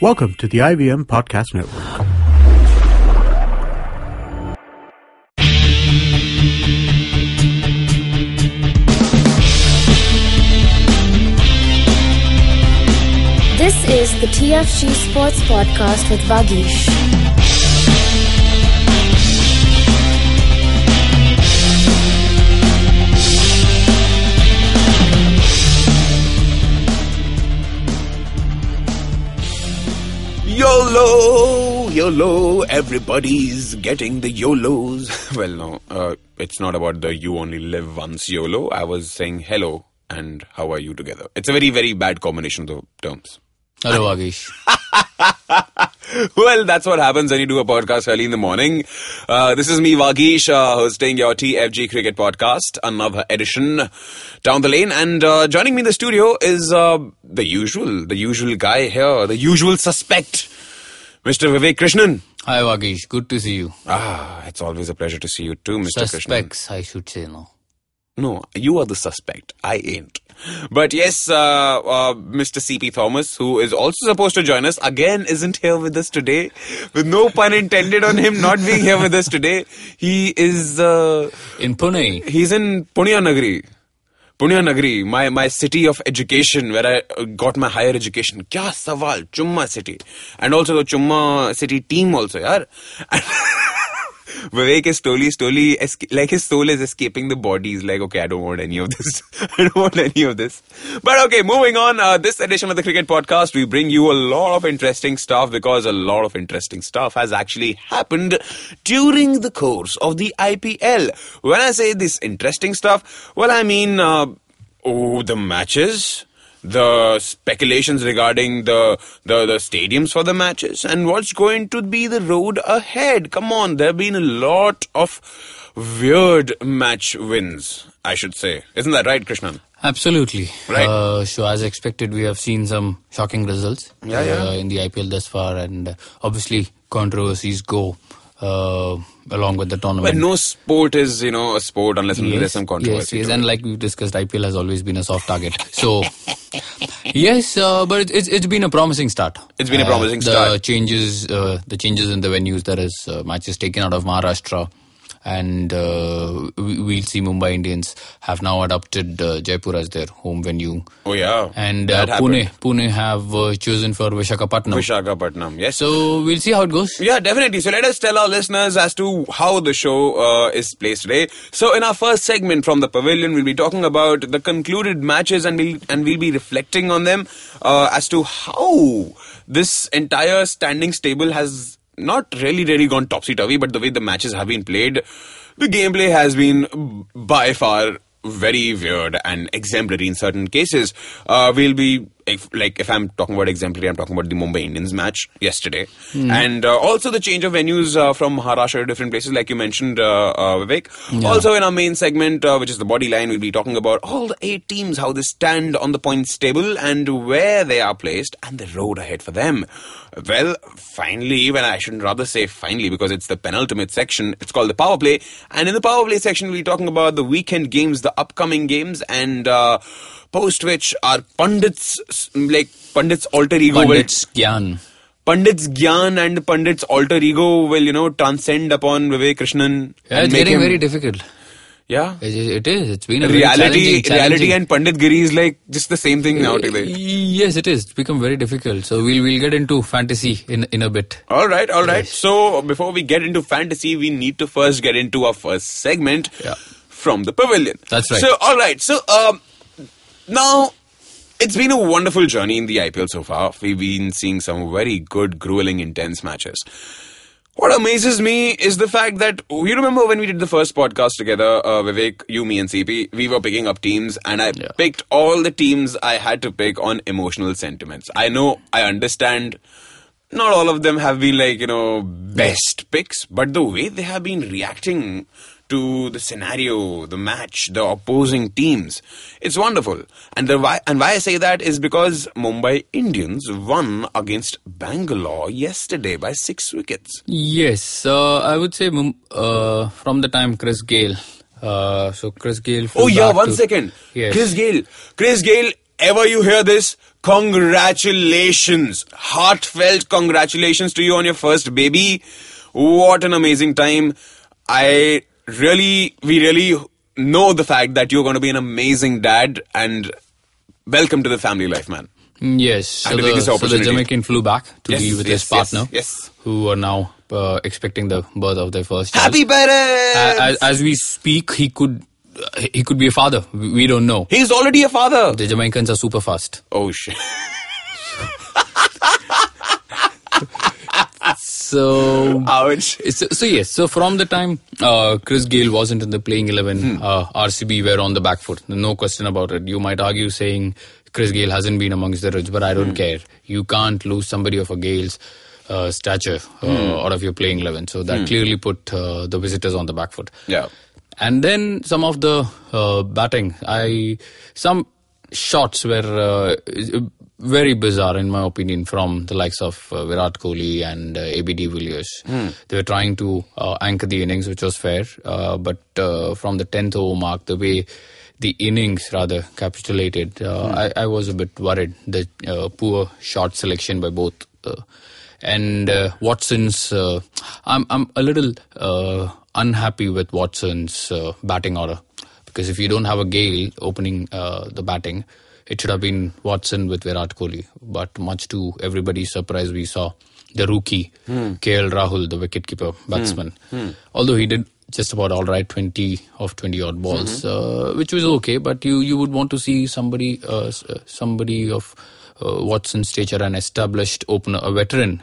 Welcome to the IVM Podcast Network. This is the TFG Sports Podcast with Vagish. YOLO! YOLO! Everybody's getting the YOLOs. well, no, uh, it's not about the you only live once YOLO. I was saying hello and how are you together. It's a very, very bad combination of terms. Hello, Vagish. well, that's what happens when you do a podcast early in the morning. Uh, this is me, Vagish, uh, hosting your TFG Cricket Podcast, another edition down the lane. And uh, joining me in the studio is uh, the usual, the usual guy here, the usual suspect, Mr. Vivek Krishnan. Hi, Vagish. Good to see you. Ah, it's always a pleasure to see you too, Mr. Krishnan. Suspects, I should say, no. No, you are the suspect. I ain't. But yes, uh, uh, Mr. CP Thomas, who is also supposed to join us, again isn't here with us today. With no pun intended on him not being here with us today. He is, uh, In Pune, he's in Punya Nagari. Punya Nagari, my, my city of education where I uh, got my higher education. Kya sawal, Chumma city. And also the Chumma city team also, yaar. Vivek is slowly, slowly, esca- like his soul is escaping the body. He's like, okay, I don't want any of this. I don't want any of this. But okay, moving on. Uh, this edition of the Cricket Podcast, we bring you a lot of interesting stuff because a lot of interesting stuff has actually happened during the course of the IPL. When I say this interesting stuff, well, I mean, uh, oh, the matches the speculations regarding the, the the stadiums for the matches and what's going to be the road ahead. Come on, there have been a lot of weird match wins, I should say. Isn't that right, Krishnan? absolutely. Right. Uh, so, as expected, we have seen some shocking results Yeah, yeah. Uh, in the IPL thus far, and uh, obviously, controversies go uh, along with the tournament. But no sport is, you know, a sport unless and there's some Yes, controversy. yes, to and like we've discussed, IPL has always been a soft target. So, yes, uh, but it, it's it's been a promising start. It's been a promising the start. changes, uh, the changes in the venues. There is uh, matches taken out of Maharashtra, and uh, we, we'll see Mumbai Indians have now adopted uh, Jaipur as their home venue, oh, yeah. and uh, Pune Pune have uh, chosen for Vishakhapatnam. Vishakhapatnam, yes. so we'll see how it goes. Yeah, definitely. So let us tell our listeners as to how the show uh, is placed today. So in our first segment from the pavilion, we'll be talking about the concluded matches and we'll and we'll be reflecting on them uh, as to how this entire standing stable has not really really gone topsy turvy, but the way the matches have been played, the gameplay has been by far very weird and exemplary in certain cases. Uh, we'll be if, like if I'm talking about exemplary, I'm talking about the Mumbai Indians match yesterday, and uh, also the change of venues uh, from Maharashtra to different places, like you mentioned, uh, uh, Vivek. Also, in our main segment, uh, which is the body line, we'll be talking about all the eight teams, how they stand on the points table, and where they are placed, and the road ahead for them. Well, finally, when I shouldn't rather say finally because it's the penultimate section, it's called the power play. And in the power play section, we'll be talking about the weekend games, the upcoming games, and uh, post which our pundits, like pundits alter ego, Pandits Gyan. will, pundits Gyan and pundits alter ego will, you know, transcend upon Vivek Krishnan. Yeah, it's getting him- very difficult. Yeah. It, it is. It's been a very Reality, challenging- reality and Pandit Giri is like just the same thing now today. Yes, it is. It's become very difficult. So we'll we'll get into fantasy in in a bit. All right, all right. So before we get into fantasy, we need to first get into our first segment Yeah. from the pavilion. That's right. So all right. So um, now it's been a wonderful journey in the IPL so far. We've been seeing some very good, grueling, intense matches. What amazes me is the fact that you remember when we did the first podcast together, uh, Vivek, you, me, and CP. We were picking up teams, and I Yeah. picked all the teams I had to pick on emotional sentiments. I know, I understand. Not all of them have been like you know best picks, but the way they have been reacting to the scenario, the match, the opposing teams. It's wonderful. And the why and why I say that is because Mumbai Indians won against Bangalore yesterday by six wickets. Yes, uh, I would say uh, from the time Chris Gayle. Uh, so Chris Gayle. Oh yeah, one to- second. Yes. Chris Gayle. Chris Gayle ever you hear this, congratulations. Heartfelt congratulations to you on your first baby. What an amazing time. I really, we really know the fact that you're going to be an amazing dad and welcome to the family life, man. Yes, so the, so the. Jamaican flew back to Yes, be with yes, his partner, yes, yes. who are now uh, expecting the birth of their first child. Happy parents! As, as we speak, he could he could be a father. We we don't know. He's already a father. The Jamaicans are super fast. Oh shit. So Ouch. So, so yes, so from the time uh, Chris Gayle wasn't in the playing 11, uh, RCB were on the back foot. No question about it. You might argue saying Chris Gayle hasn't been amongst the rich, but I don't care. You can't lose somebody of a Gayle's uh, stature uh, out of your playing 11. So that clearly put uh, the visitors on the back foot. Yeah. And then some of the uh, batting, I some shots were uh, very bizarre in my opinion from the likes of uh, Virat Kohli and uh, AB de Villiers. They were trying to uh, anchor the innings, which was fair, uh, but uh, from the tenth over mark, the way the innings rather capitulated, uh, I, I was a bit worried. The uh, poor shot selection by both. Uh, and uh, Watson's, uh, I'm I'm a little uh, unhappy with Watson's uh, batting order because if you don't have a Gayle opening uh, the batting, it should have been Watson with Virat Kohli. But much to everybody's surprise, we saw the rookie KL Rahul, the wicketkeeper batsman. Although he did just about all right, 20 of 20 odd balls, uh, which was okay. But you you would want to see somebody uh, uh, somebody of uh, Watson's stature, an established opener, a veteran.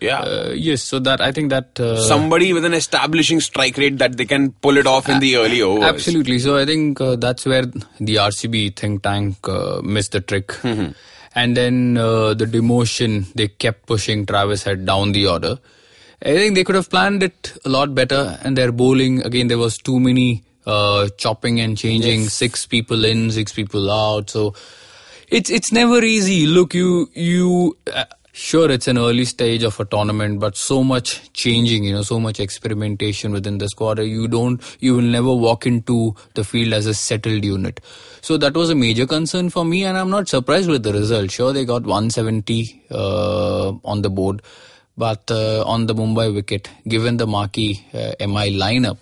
Yeah. Uh, yes, so that I think that uh, Somebody with an establishing strike rate that they can pull it off in the early overs. Absolutely. So I think uh, that's where the RCB think tank uh, missed the trick. Mm-hmm. And then uh, the demotion, they kept pushing Travis Head down the order. I think they could have planned it a lot better. And their bowling, again, there was too many uh, chopping and changing, six people in, six people out. So it's it's never easy. Look, you you sure it's an early stage of a tournament, but so much changing, you know, so much experimentation within the squad. You don't, you will never walk into the field as a settled unit. So that was a major concern for me, and I'm not surprised with the result. Sure, they got 170 uh, on the board. But uh, on the Mumbai wicket, given the marquee uh, MI lineup,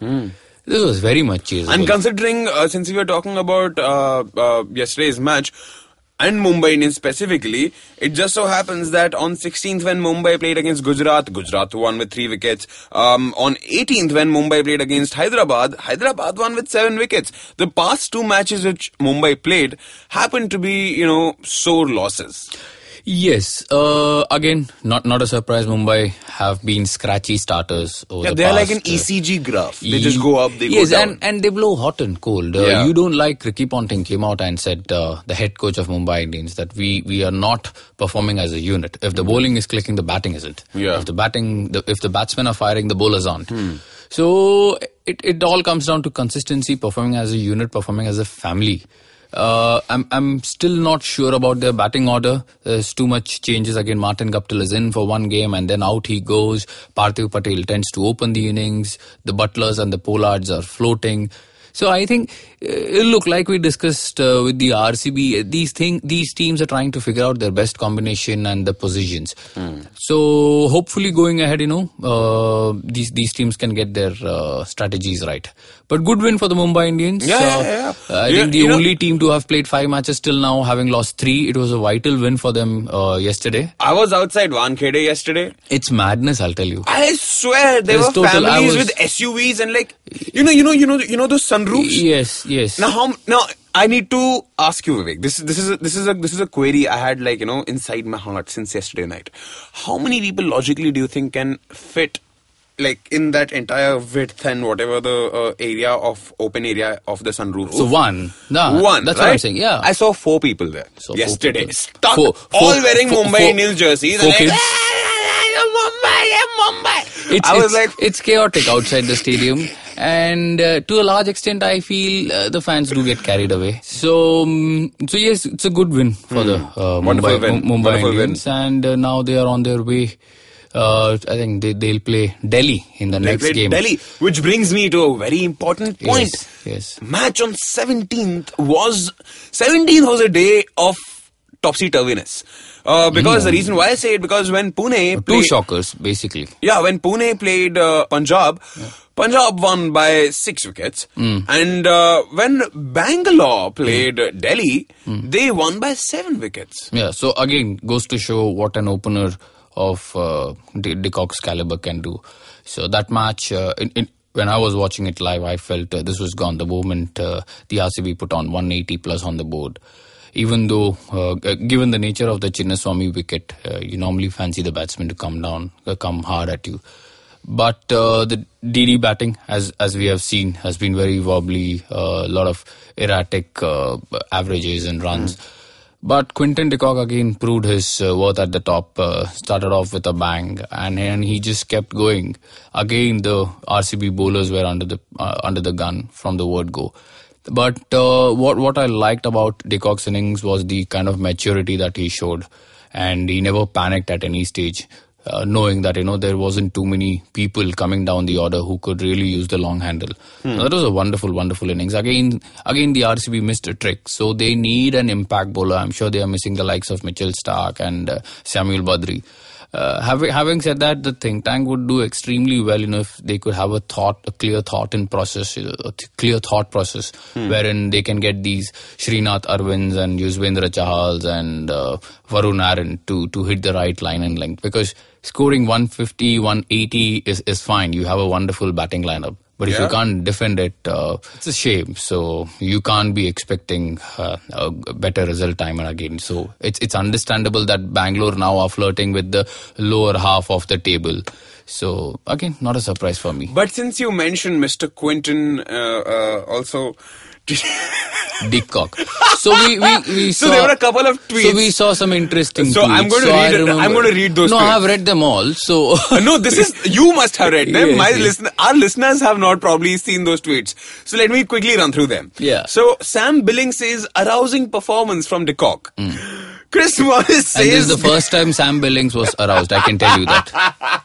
this was very much chaseable. And considering, uh, since we were talking about uh, uh, yesterday's match and Mumbai Indians specifically, it just so happens that on 16th when Mumbai played against Gujarat, Gujarat won with three wickets. Um, on 18th when Mumbai played against Hyderabad, Hyderabad won with seven wickets. The past two matches which Mumbai played happened to be, you know, sore losses. Yes. Uh, again, not not a surprise. Mumbai have been scratchy starters over Yeah, the they're like an uh, ECG graph. They just go up, they yes, go down. and and they blow hot and cold. Uh, Yeah. You don't like Ricky Ponting came out and said uh, the head coach of Mumbai Indians that we we are not performing as a unit. If the bowling is clicking, the batting isn't. Yeah. If the batting, the, if the batsmen are firing, the bowlers aren't. So it it all comes down to consistency, performing as a unit, performing as a family. Uh, I'm I'm still not sure about their batting order. There's too much changes again. Martin Guptill is in for one game and then out he goes. Parthiv Patel tends to open the innings. The Butlers and the Pollards are floating. So I think, uh, look, like we discussed uh, with the RCB, these thing, these teams are trying to figure out their best combination and the positions. So hopefully, going ahead, you know, uh, these these teams can get their uh, strategies right. But good win for the Mumbai Indians. Yeah, Uh, yeah, yeah. I Yeah, think the you know- only team to have played five matches till now, having lost three, it was a vital win for them uh, yesterday. I was outside Wankhede yesterday. It's madness, I'll tell you. I swear there were total- families was- with SUVs and like you know you know you know you know those sunroofs. Yes, yes. Now how now I need to ask you Vivek. This this is a, this is a this is a query I had like you know inside my heart since yesterday night. How many people logically do you think can fit like in that entire width and whatever the uh, area of open area of the sunroof? So one. Nah, One. That's right? what I'm saying. Yeah. I saw four people there So four yesterday, people. stuck, Four- all wearing four- Mumbai four- Indians jerseys. four and like, kids? "Ah, Mumbai, Mumbai. it's, I was it's, like, it's chaotic outside the stadium and uh, to a large extent i feel uh, the fans do get carried away so um, so yes it's a good win for the uh. Mumbai, win. Mu- mumbai Wonderful win. indians and uh, now they are on their way i think they, they'll play delhi in the They next game Delhi, which brings me to a very important point. Yes, yes. Match on 17th was 17th was a day of topsy turviness. Uh, because the reason why I say it because when Pune Two played, shockers, basically. yeah, when Pune played uh, Punjab, Punjab won by six wickets, and uh, when Bangalore played uh, Delhi, they won by seven wickets. Yeah, so again, goes to show what an opener of uh, caliber can do. So that match, uh, in, in, when I was watching it live, I felt uh, this was gone the moment uh, the RCB put on 180 plus on the board. Even though, uh, given the nature of the Chinnaswamy wicket, uh, you normally fancy the batsman to come down, uh, come hard at you. But uh, the DD batting, as as we have seen, has been very wobbly. A lot of erratic averages and runs. But Quinton de Kock again proved his uh, worth at the top. Uh, started off with a bang, and and he just kept going. Again, the RCB bowlers were under the uh, under the gun from the word go. But uh, what what I liked about de Kock's innings was the kind of maturity that he showed, and he never panicked at any stage uh, knowing that you know there wasn't too many people coming down the order who could really use the long handle. That was a wonderful, wonderful innings. Again, again the RCB missed a trick, so they need an impact bowler. I'm sure they are missing the likes of Mitchell Stark and uh, Samuel Badree. Uh, having having said that, the think tank would do extremely well, you know, if they could have a thought, a clear thought in process, uh, a th- clear thought process, wherein they can get these Sreenath Aravinds and Yuzvendra Chahals and uh, Varun Aaron to to hit the right line and length. Because scoring 150, 180 is is fine. You have a wonderful batting lineup. But if Yeah. you can't defend it, uh, it's a shame. So you can't be expecting uh, a better result time and again. So it's it's understandable that Bangalore now are flirting with the lower half of the table. So again, not a surprise for me. But since you mentioned Mr. Quinton, uh, uh, also. Dick cock. So we we, we So saw. there were a couple of tweets. So we saw some interesting. So tweets. I'm going to So read I'm going to read those No, tweets. I have read them all. So no, this is you must have read them. Yes, My yes. listen, our listeners have not probably seen those tweets. So let me quickly run through them. Yeah. So Sam Billings says arousing performance from De Kock. Chris Morris Hmm. and this is the first time Sam Billings was aroused. I can tell you that.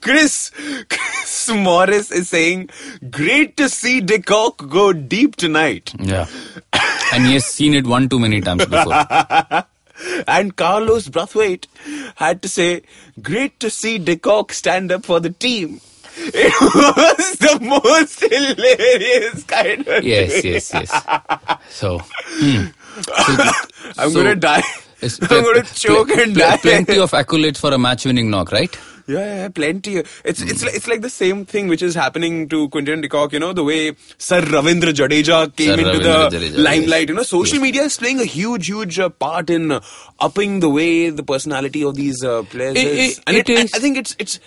Chris Chris Morris is saying great to see De Kock go deep tonight. Yeah. And he has seen it one too many times before. And Carlos Brathwaite had to say, great to see De Kock stand up for the team. It was the most hilarious kind of Yes, tweet. yes, yes. So, hmm. So- I'm so- gonna die. I'm gonna choke pl- and pl- die. Plenty of accolades for a match-winning knock, right? Yeah, yeah, plenty. It's it's like, it's like the same thing which is happening to Quinton de Kock. You know the way Sir Ravindra Jadeja came Sir into Ravindra the Jadeja, limelight. yes. You know, social media is playing a huge, huge uh, part in uh, upping the way the personality of these uh, players It- is. it- and it is. I think it's it's.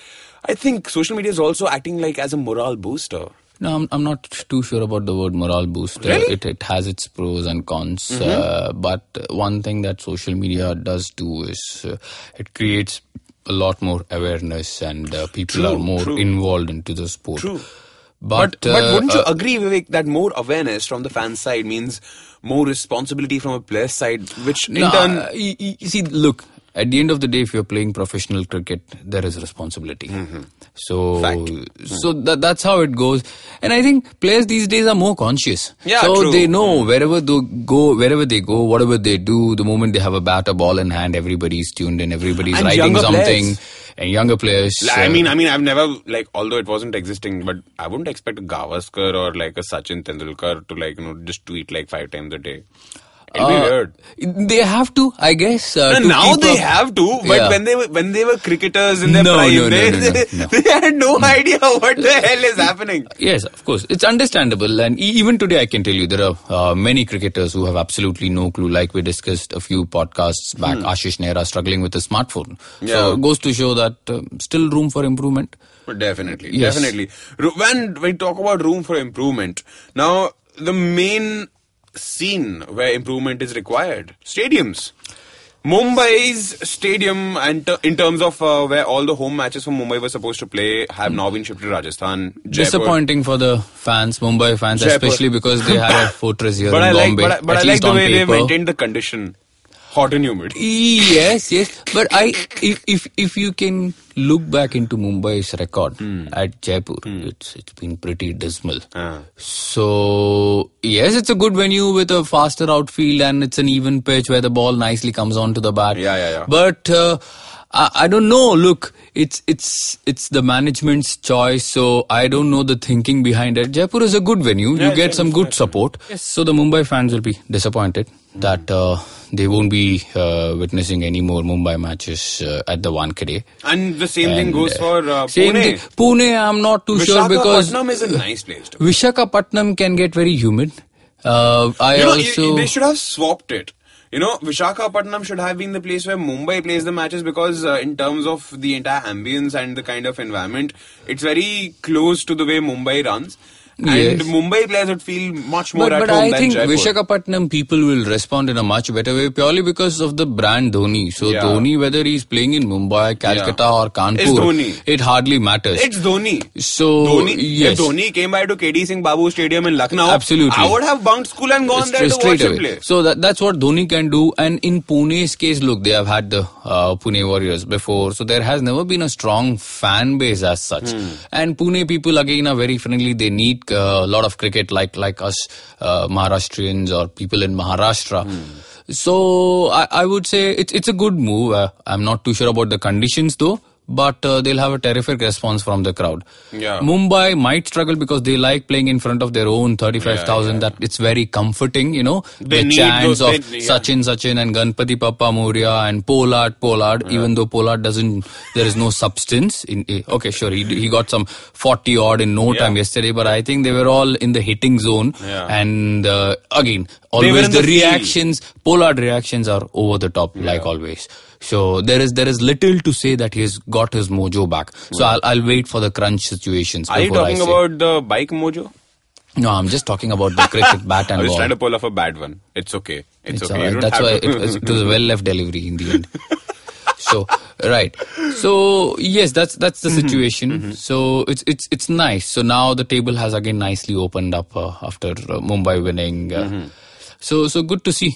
I think social media is also acting like as a morale booster. No, I'm, I'm not too sure about the word morale booster. Really? Mm-hmm. It, it has its pros and cons. Uh, but one thing that social media does do is uh, it creates a lot more awareness and uh, people True, are more true. involved into the sport. True. But, But but, uh, wouldn't you uh, agree, Vivek, that more awareness from the fan side means more responsibility from a player side, which in No, turn uh, you see, look, at the end of the day, if you're playing professional cricket, there is responsibility. So, Fact. so that, that's how it goes. And I think players these days are more conscious. Yeah, so true. they know wherever they go, wherever they go, whatever they do, the moment they have a bat or ball in hand, everybody's tuned in, everybody's And writing something. players. And younger players. I uh, mean, I mean, I've never like, although it wasn't existing, but I wouldn't expect a Gavaskar or like a Sachin Tendulkar to like, you know, just tweet like five times a day. Be uh, weird. They have to, I guess. Uh, And to now they up- have to, but Yeah. when they were when they were cricketers in their No, prime, no, they, they, had no idea what the hell is happening. Yes, of course. It's understandable. And even today, I can tell you there are uh, many cricketers who have absolutely no clue. Like we discussed a few podcasts back, Ashish Nehra struggling with a smartphone. Hmm. Yeah. So it goes to show that uh, still room for improvement. Definitely, Yes. definitely. When we talk about room for improvement, now the main scene where improvement is required, stadiums. Mumbai's stadium, and ter- in terms of uh, where all the home matches from Mumbai were supposed to play, have now been shifted to Rajasthan. Jaipur. Disappointing for the fans, Mumbai fans, Jaipur. especially because they had a fortress here But in I like, Bombay. but I, but at I like least the way they maintained the condition. Hot and humid. Yes, yes. But I, if if if you can look back into Mumbai's record at Jaipur, it's it's been pretty dismal. Ah. So yes, it's a good venue with a faster outfield and it's an even pitch where the ball nicely comes onto the bat. Yeah, yeah, yeah. But uh, I, I don't know. Look, it's it's it's the management's choice. So I don't know the thinking behind it. Jaipur is a good venue. Yeah, you get yeah, some good support. Yes. So the Mumbai fans will be disappointed that uh, they won't be uh, witnessing any more Mumbai matches uh, at the Wankhede. And the same thing goes uh, for uh, Same Pune. thing. Pune, I'm not too sure because Visakhapatnam is a nice place to Vishakhapatnam can get very humid. Uh, I You know, also they should have swapped it. You know, Vishakhapatnam should have been the place where Mumbai plays the matches because, uh, in terms of the entire ambience and the kind of environment, it's very close to the way Mumbai runs. And Mumbai players would feel much more but, at but home I than think Jaipur. Vishakhapatnam people will respond in a much better way purely because of the brand Dhoni. So Yeah. Dhoni, whether he's playing in Mumbai, Calcutta or Kanpur, it hardly matters. It's Dhoni. so Dhoni, yes, if Dhoni came by to KD Singh Babu Stadium in Lucknow, Absolutely. I would have bunked school and gone there to watch him away. play. So that that's what Dhoni can do. And in Pune's case, look, they have had the uh, Pune Warriors before, so there has never been a strong fan base as such. Hmm. And Pune people again are very friendly. They need a lot of cricket, like like us uh, Maharashtrians or people in Maharashtra. Hmm. So I, I would say it's it's a good move. Uh, I'm not too sure about the conditions though. But uh, they'll have a terrific response from the crowd. Yeah. Mumbai might struggle because they like playing in front of their own 35,000. That it's very comforting, you know. They the chants of yeah. Sachin Sachin and Ganpati Bappa Morya and Pollard Pollard. Even though Pollard doesn't, there is no substance. In eh, okay, sure, he he got some 40 odd in no Yeah. time yesterday, but I think they were all in the hitting zone. Yeah. And uh, again, always the, the reactions, Pollard reactions are over the top, like always. So there is there is little to say that he's got his mojo back. So I'll I'll wait for the crunch situations. Are you talking about the bike mojo? No, I'm just talking about the cricket bat I and was ball. trying to pull off a bad one. It's okay. It's, It's okay. alright. That's why it, was- it was a well left delivery in the end. so right. So yes, that's that's the Mm-hmm. situation. So it's it's it's nice. So now the table has again nicely opened up uh, after uh, Mumbai winning. Uh, Mm-hmm. So so good to see.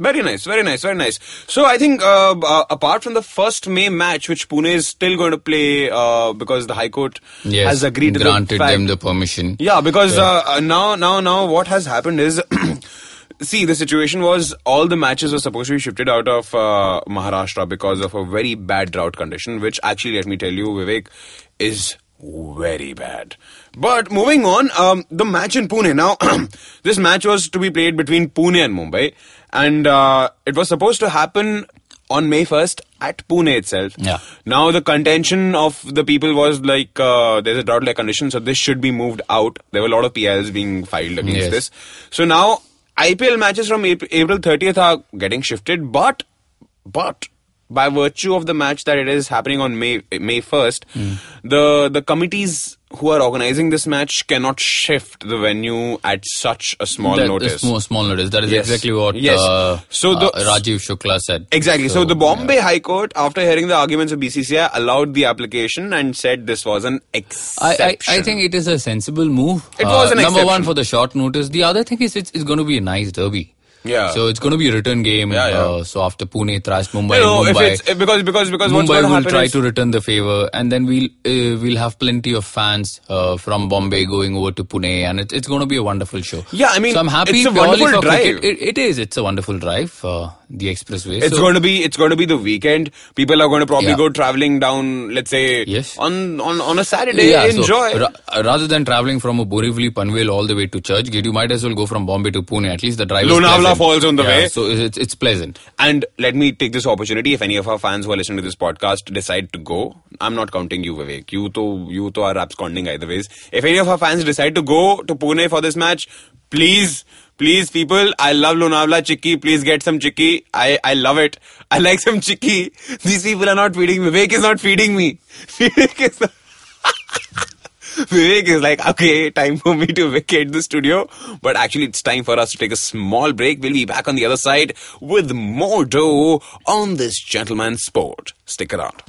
Very nice, very nice, very nice. So I think uh, uh, apart from the first May match, which Pune is still going to play uh, because the High Court Yes, has agreed to granted the them the permission. Yeah, because Uh, uh, now, now, now, what has happened is, see, the situation was all the matches were supposed to be shifted out of uh, Maharashtra because of a very bad drought condition, which actually, let me tell you, Vivek, is very bad. But moving on, um, the match in Pune. Now, this match was to be played between Pune and Mumbai, and uh, it was supposed to happen on May 1st at Pune itself. Yeah. Now the contention of the people was like uh, there's a drought like condition, so this should be moved out. There were a lot of PILs being filed against Yes. this. So now IPL matches from April 30th are getting shifted, but but by virtue of the match that it is happening on May May 1st, Hmm. the the committees who are organizing this match cannot shift the venue at such a small That- notice. Small, small notice. That is Yes. exactly what Yes. uh, So the- uh, Rajiv Shukla said. Exactly. So, the yeah. Bombay High Court, after hearing the arguments of BCCI, allowed the application and said this was an I, exception. I, I think it is a sensible move. Uh, It was an number one for the short notice. The other thing is it's, it's going to be a nice derby. Yeah. So it's going to be a return game. Yeah, yeah. Uh, so after Pune thrashed Mumbai, You know, if Mumbai, it's if- because because because Mumbai will try is, to return the favor, and then we'll uh, we'll have plenty of fans uh, from Bombay going over to Pune, and it, it's going to be a wonderful show. Yeah, I mean, so I'm happy. it's a wonderful drive. It, it is. It's a wonderful drive. The expressway. it's so, going to be it's going to be the weekend. People are going to probably Yeah. go traveling down, let's say, Yes. on on on a Saturday. Yeah, so enjoy. ra- uh, rather than traveling from a Borivali, Panvel all the way to Churchgate, you might as well go from Bombay to Pune. At least the drive Lonavala falls on the Yeah, way. So it's, it's pleasant. And let me take this opportunity. If any of our fans who are listening to this podcast decide to go, I'm not counting you, Vivek. You to you to are absconding either ways. If any of our fans decide to go to Pune for this match, please, please, people, I love Lonavala chikki. Please get some chikki. I I love it. I like some chikki. These people are not feeding me. Vivek is not feeding me. Vivek is. Vivek is like, okay, time for me to vacate the studio. But actually, it's time for us to take a small break. We'll be back on the other side with more dough on this gentleman's sport. Stick around.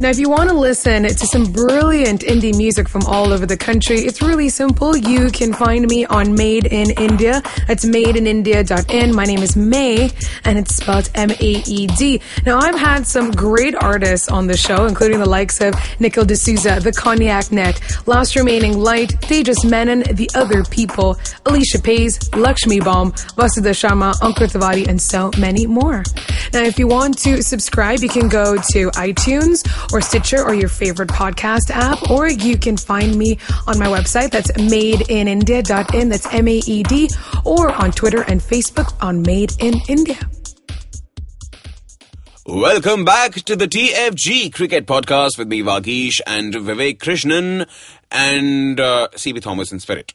Now, if you want to listen to some brilliant indie music from all over the country, it's really simple. You can find me on Made in India. It's madeinindia.in. My name is May, and it's spelled M-A-E-D. Now, I've had some great artists on the show, including the likes of Nikhil D'Souza, The Koniac Net, Last Remaining Light, Tejas Menon, The Other People, Alicia Pays, Lakshmi Baum, Vasudha Sharma, Ankur Tiwari, and so many more. Now, if you want to subscribe, you can go to iTunes or Stitcher or your favorite podcast app, or you can find me on my website. That's madeinindia.in. That's M-A-E-D, or on Twitter and Facebook on Made in India. Welcome back to the TFG Cricket Podcast with me, Vagish, and Vivek Krishnan, and uh, CB Thomas in spirit.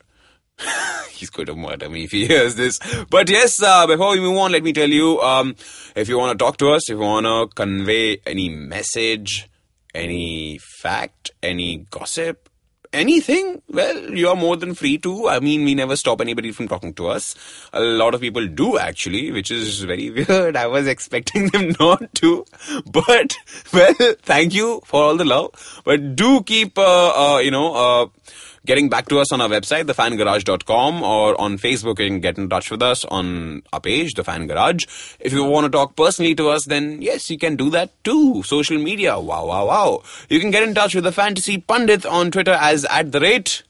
He's going to murder me if he hears this. But yes, uh, before we move on, let me tell you um, if you want to talk to us, if you want to convey any message, any fact, any gossip, anything, well, you're more than free to. I mean, we never stop anybody from talking to us. A lot of people do actually, which is very weird. I was expecting them not to. But, well, thank you for all the love. But do keep, uh, uh, you know, uh, getting back to us on our website, thefangarage.com, or on Facebook, you can get in touch with us on our page, The Fan Garage. If you want to talk personally to us, then yes, you can do that too. Social media, wow, wow, wow. You can get in touch with the Fantasy Pundit on Twitter as at the rate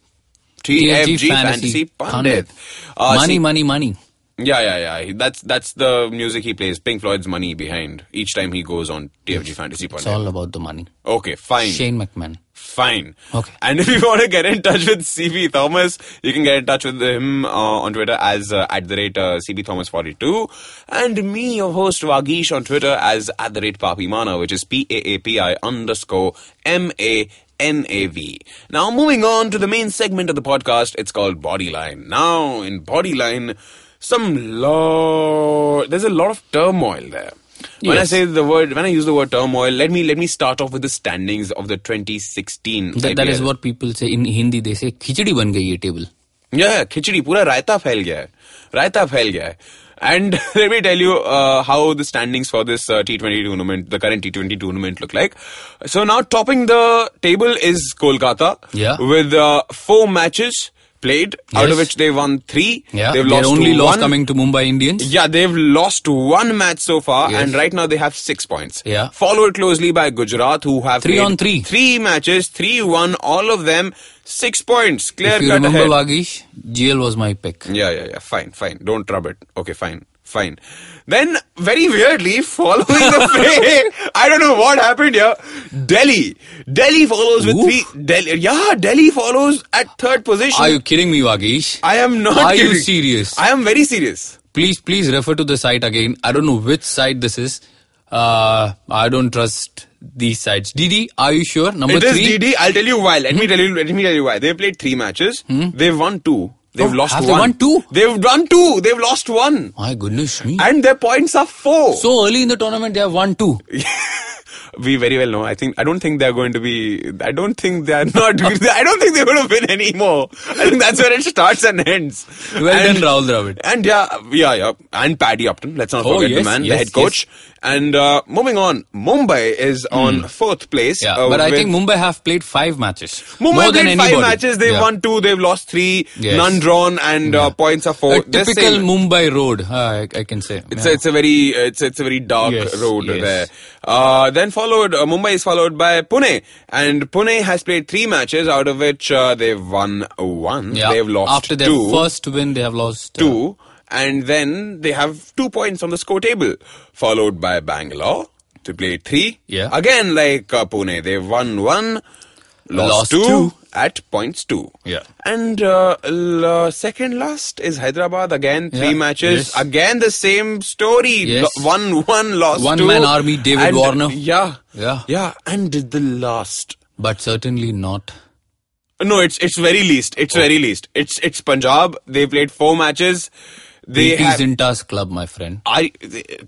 TFG Fantasy Pundit. Uh, money, see- money, money. yeah, yeah, yeah. That's that's the music he plays. Pink Floyd's money behind each time he goes on TFG Fantasy It's all about the money. Okay, fine. Shane McMahon. Fine. Okay. And if you want to get in touch with CB Thomas, you can get in touch with him uh, on Twitter as uh, at the rate uh, CB Thomas42. And me, your host Vagish, on Twitter as at the rate Papimana, which is P A A P I underscore M A N A V. Now, moving on to the main segment of the podcast, it's called Bodyline. Now, in Bodyline, some law, there's a lot of turmoil there. When. I say the word, when I use the word turmoil, let me let me start off with the standings of the 2016. That, that is what people say in Hindi. They say khichdi ban gayi table. Yeah, khichdi pura raita phail gaya. Raita phail gaya. And let me tell you uh, how the standings for this uh, T20 tournament, the current T20 tournament, look like. So now topping the table is Kolkata. Yeah. With uh, four matches, played, out of which they won three. Yeah, they've lost only one. loss coming to Mumbai Indians. Yeah, they've lost one match so far, Yes. and right now they have six points. Yeah. Followed closely by Gujarat, who have Three on three. three matches, three one, all of them six points, clear If you cut remember ahead. Vagish, GL was my pick. Yeah, yeah, yeah. Fine, fine. Don't rub it. Okay, fine, fine. Then, very weirdly, following the fray, I don't know what happened here. Delhi, Delhi follows with Oof. three. Delhi, yeah, Delhi follows at third position. Are you kidding me, Vagish? I am not. Are you serious? I am very serious. Please, please refer to the site again. I don't know which site this is. Uh, I don't trust these sites. DD, are you sure? Number It is three. Hmm? DD. I'll tell you why. Let me tell you. Let me tell you why. They played three matches. They've won two. They've Oh, lost have one. they won two? They've won two. They've lost one. My goodness me. And their points are four. so early in the tournament, they have won two. we very well know. I think I don't think they're going to be. I don't think they're not. I don't think they're going to win anymore. I think that's where it starts and ends. Well and, done, Rahul Dravid. And yeah, yeah, yeah, and Paddy Upton. Let's not Oh, forget yes, the man, the head coach. And uh, moving on, Mumbai is on fourth place. Yeah, uh, but I think Mumbai have played five matches. Mumbai More than played anybody. five matches. They've Yeah. won two. They've lost three. Yes. None drawn, and uh, points are four. A typical. Mumbai road, uh, I, I can say. It's Yeah. a, it's a very it's it's a very dark Yes, road yes. there. Uh, then followed uh, Mumbai is followed by Pune, and Pune has played three matches, out of which uh, they've won one. Yeah. They've lost After their two, first win, they have lost uh, two, and then they have two points on the score table. Followed by Bangalore to play three. Yeah. Again, like uh, Pune, they've won one, lost, Lost two, two. at points two. Yeah. And uh, l- uh, second last is Hyderabad again, three Yeah. matches. Yes. Again, the same story. Yes. Lo- one, one, lost One two. man army, David And- Warner. Yeah. Yeah. Yeah. And did the last. but certainly not. No, it's it's very least. Oh. It's very least. It's it's Punjab. They played four matches. They have. Zinta's club, my friend. I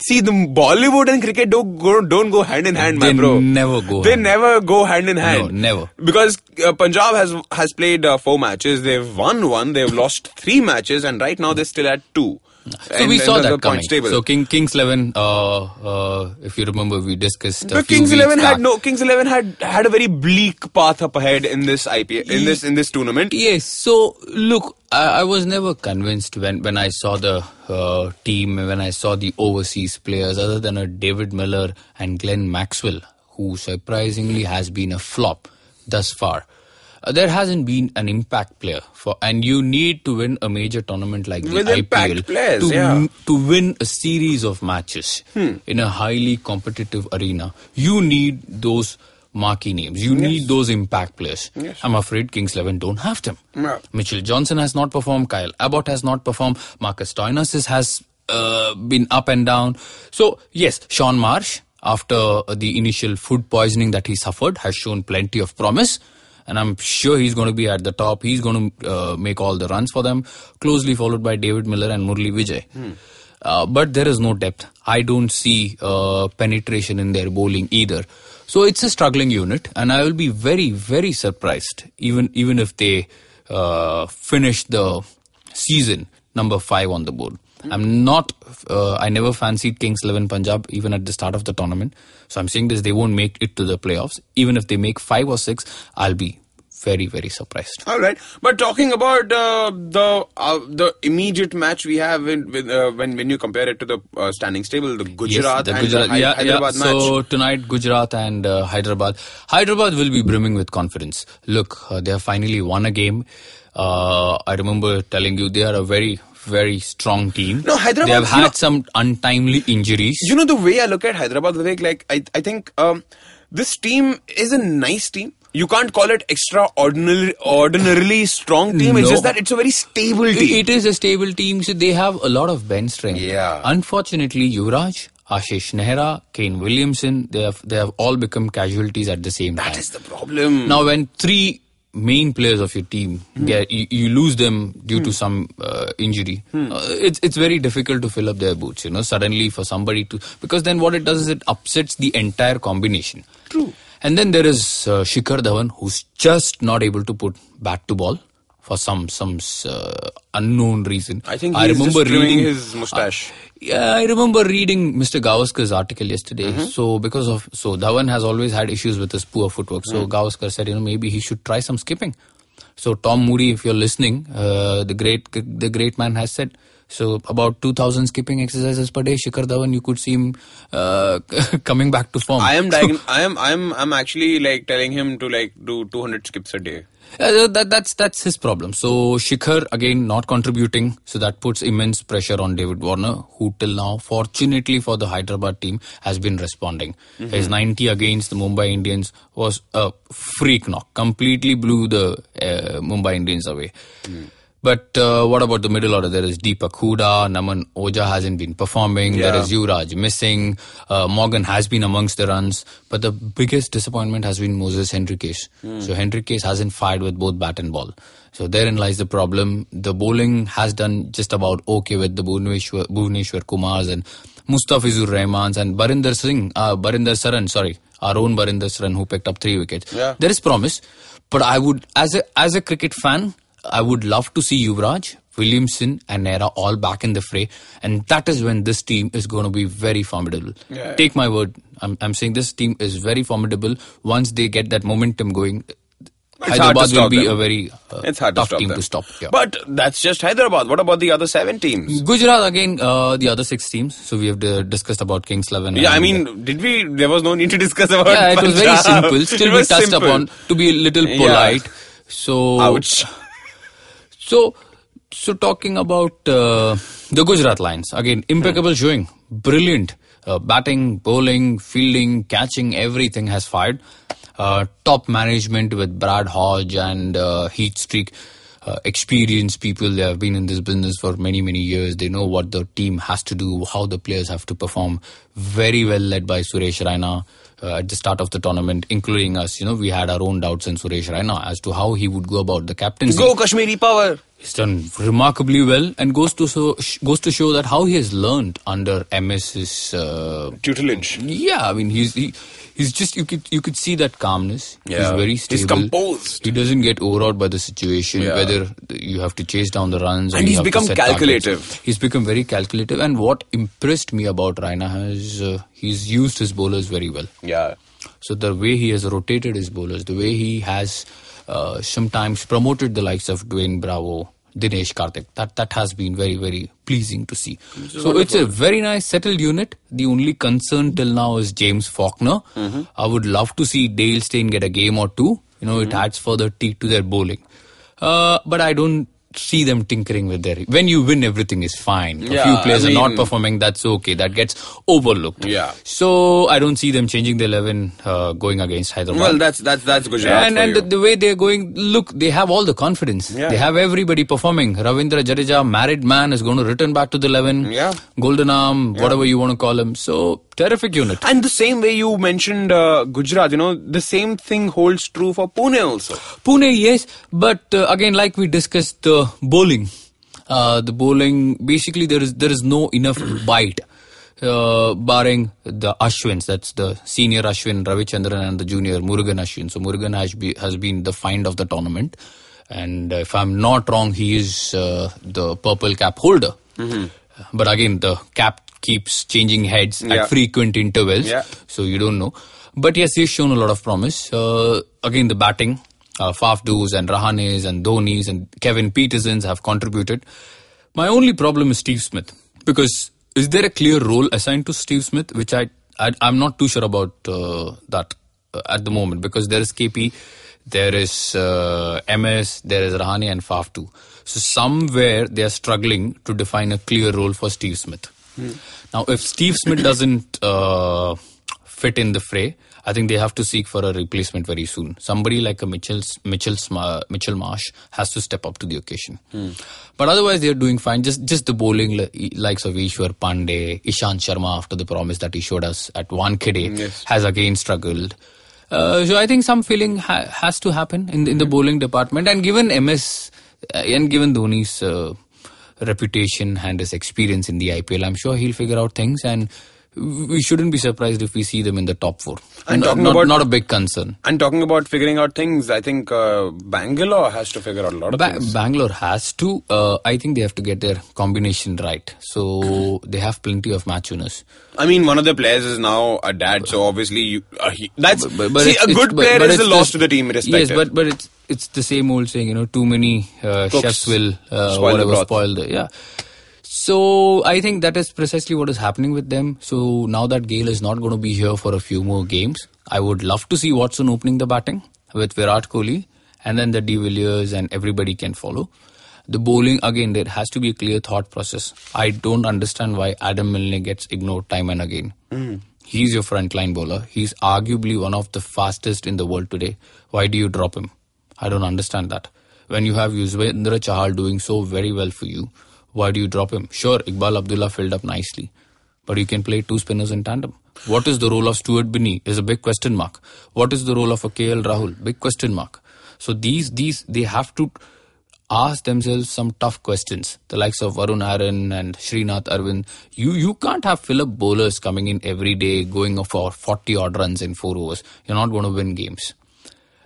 see the Bollywood and cricket don't go don't go hand in hand, my They bro. never go They hand. never go hand in hand. never. Because uh, Punjab has has played uh, four matches. They've won one. They've lost three matches, and right now they're still at two. So in- we saw that coming. table. So King, Kings Eleven, uh, uh, if you remember, we discussed. The Kings Eleven had no Kings Eleven had had a very bleak path up ahead in this IPL in this in this tournament. Yes. So look, I, I was never convinced when when I saw the uh, team, when I saw the overseas players, other than a David Miller and Glenn Maxwell, who surprisingly has been a flop thus far. Uh, there hasn't been an impact player for, and you need to win a major tournament like the With IPL players, to yeah. win- to win a series of matches Hmm. in a highly competitive arena. You need those marquee names. You need those impact players. Yes. I'm afraid Kings Eleven don't have them. Yeah. Mitchell Johnson has not performed. Kyle Abbott has not performed. Marcus Stoinis has uh, been up and down. So yes, Shaun Marsh, after the initial food poisoning that he suffered, has shown plenty of promise. And I'm sure he's going to be at the top. He's going to uh, make all the runs for them. Closely followed by David Miller and Murali Vijay. Uh, but there is no depth. I don't see uh, penetration in their bowling either. So it's a struggling unit, and I will be very, very surprised, even even if they uh, finish the season number five on the board. I'm not. Uh, I never fancied Kings Eleven Punjab even at the start of the tournament. So I'm saying this: they won't make it to the playoffs. Even if they make five or six, I'll be very, very surprised. All right, but talking about uh, the uh, the immediate match we have in, with, uh, when when you compare it to the uh, standings table, the Gujarat the and Gujarat, the yeah, Hyderabad yeah. match. So tonight, Gujarat and uh, Hyderabad. Hyderabad will be brimming with confidence. Look, uh, they have finally won a game. Uh, I remember telling you they are a very, very strong team. No, Hyderabad, They have had know- some untimely injuries. you know the way I look at Hyderabad, Vivek, like I I think um, this team is a nice team. You can't call it extraordinarily ordinarily strong team. It's just that it's a very stable team. it is a stable team, so they have a lot of bench strength. Yeah. Unfortunately, Yuvraj, Ashish Nehra, Kane Williamson, they have they have all become casualties at the same time. that is the problem. Now, when three main players of your team Hmm. get you, you lose them due to some uh, injury, Hmm. uh, it's it's very difficult to fill up their boots. You know, suddenly for somebody to because then what it does is it upsets the entire combination. True. And then there is uh, Shikhar Dhawan, who's just not able to put bat to ball for some some uh, unknown reason. I think he's just trimming his moustache. Yeah, I remember reading Mr. Gavaskar's article yesterday. Mm-hmm. So because of so Dhawan has always had issues with his poor footwork. So Mm. Gavaskar said, you know, maybe he should try some skipping. So Tom Moody, if you're listening, uh, the great the great man has said. So about 2,000 skipping exercises per day. Shikhar Dhawan, you could see him uh, coming back to form. I am diag- I am I am I'm actually like telling him to like do 200 skips a day. Uh, that, that's that's his problem. So Shikhar again not contributing, so that puts immense pressure on David Warner, who till now, fortunately for the Hyderabad team, has been responding. His 90 against the Mumbai Indians was a freak knock, completely blew the uh, Mumbai Indians away. But uh, what about the middle order? There is Deepak Hooda, Naman Ojha hasn't been performing. There Yeah. is Yuvraj missing. Uh, Morgan has been amongst the runs. But the biggest disappointment has been Moises Henriques. So Henriques hasn't fired with both bat and ball. So therein lies the problem. The bowling has done just about okay with the Bhuvaneshwar, Bhuvaneshwar Kumars and Mustafizur Rahmans and Barinder Singh, uh, Barinder Saran, sorry, our own Barinder Saran who picked up three wickets. Yeah. There is promise, but I would, as a as a cricket fan, I would love to see Yuvraj, Williamson, and Nehra all back in the fray, and that is when this team is going to be very formidable. Yeah. Take my word, I'm I'm saying this team is very formidable. Once they get that momentum going, It's Hyderabad will be them. a very uh, It's hard tough stop team them. to stop. Yeah. But that's just Hyderabad. What about the other seven teams? Gujarat again, uh, the other six teams. So we have uh, discussed about Kings Eleven. Yeah, I mean, did we? There was no need to discuss about. yeah, it was very simple. Still, we touched simple. upon to be a little Yeah. polite. So Ouch. So, so talking about uh, the Gujarat Lions again, impeccable showing, brilliant uh, batting, bowling, fielding, catching, everything has fired. Uh, top management with Brad Hodge and uh, Heath Streak. Uh, experienced people, they have been in this business for many, many years. They know what the team has to do, how the players have to perform. Very well led by Suresh Raina uh, at the start of the tournament, including us. You know, we had our own doubts in Suresh Raina as to how he would go about the captaincy. Go Kashmiri power. He's done remarkably well and goes to so, goes to show that how he has learned under MS's. Uh, Tutelage. yeah, I mean he's he, he's just you could you could see that calmness. Yeah. He's very stable. He's composed. He doesn't get overawed by the situation. Yeah. Whether you have to chase down the runs, And he's become set targets. calculative. He's become very calculative. And what impressed me about Raina is uh, he's used his bowlers very well. Yeah. So the way he has rotated his bowlers, the way he has uh, sometimes promoted the likes of Dwayne Bravo, Dinesh Karthik, that that has been very very pleasing to see. So it's a very nice settled unit. The only concern till now is James Faulkner. Mm-hmm. I would love to see Dale Steyn get a game or two. You know, Mm-hmm. it adds further teeth to their bowling. Uh, but I don't see them tinkering with their. When you win, everything is fine. Yeah, a few players I are not performing. That's okay. That gets overlooked. Yeah. So I don't see them changing the eleven uh, going against Hyderabad. Well, that's that's that's good. and and the, the way they're going, look, they have all the confidence. Yeah. They have everybody performing. Ravindra Jadeja, married man, is going to return back to the eleven. Yeah. Golden arm, whatever you want to call him. So terrific unit. And the same way you mentioned uh, Gujarat, you know, the same thing holds true for Pune also. Pune, yes, but uh, again, like we discussed, the bowling, uh, the bowling. Basically, there is there is no enough bite, uh, barring the Ashwins. That's the senior Ashwin Ravichandran and the junior Murugan Ashwin. So Murugan has, be, has been the find of the tournament, and if I'm not wrong, he is uh, the purple cap holder. But again, the cap keeps changing heads Yeah. at frequent intervals Yeah. so you don't know. But yes, he's shown a lot of promise. Uh, again, the batting, uh, Faf Doos and Rahanes and Dhonis and Kevin Pietersens have contributed. My only problem is Steve Smith because is there a clear role assigned to Steve Smith, which I, I I'm not too sure about uh, that uh, at the moment because there is KP, there is uh, MS, there is Rahane and Faf too. So somewhere they are struggling to define a clear role for Steve Smith. Now, if Steve Smith doesn't uh, fit in the fray, I think they have to seek for a replacement very soon. Somebody like a Mitchell Mitchell Mitchell Marsh has to step up to the occasion. But otherwise, they are doing fine. Just just the bowling likes of Ishwar Pandey, Ishant Sharma, after the promise that he showed us at Wankhede, Yes. has again struggled. Uh, so I think some feeling ha- has to happen in the, in the bowling department. And given MS uh, and given Dhoni's uh, reputation and his experience in the IPL, I'm sure he'll figure out things. And we shouldn't be surprised if we see them in the top four. And not, talking not, about- not a big concern. And talking about figuring out things, I think uh, Bangalore has to figure out a lot of Ba- things. Bangalore has to. Uh, I think they have to get their combination right. So they have plenty of match winners. I mean, one of the players is now a dad, so obviously you, uh, he, that's But- but see a good player but is a loss to the team, irrespective. Yes, but but it's it's the same old saying, you know, too many uh, chefs will uh, spoil the whatever broth. spoil the yeah. So I think that is precisely what is happening with them. So now that Gayle is not going to be here for a few more games, I would love to see Watson opening the batting with Virat Kohli, and then the De Villiers and everybody can follow. The bowling again, there has to be a clear thought process. I don't understand why Adam Milne gets ignored time and again. Hmm. He's your frontline bowler. He's arguably one of the fastest in the world today. Why do you drop him? I don't understand that. When you have Yuzvendra Chahal doing so very well for you, why do you drop him? Sure, Iqbal Abdullah filled up nicely, but you can play two spinners in tandem. What is the role of Stuart Binny? Is a big question mark. What is the role of a KL Rahul? Big question mark. So these these they have to ask themselves some tough questions. The likes of Varun Aaron and Sreenath Aravind. You you can't have fill-up bowlers coming in every day, going for 40 odd runs in four overs. You're not going to win games.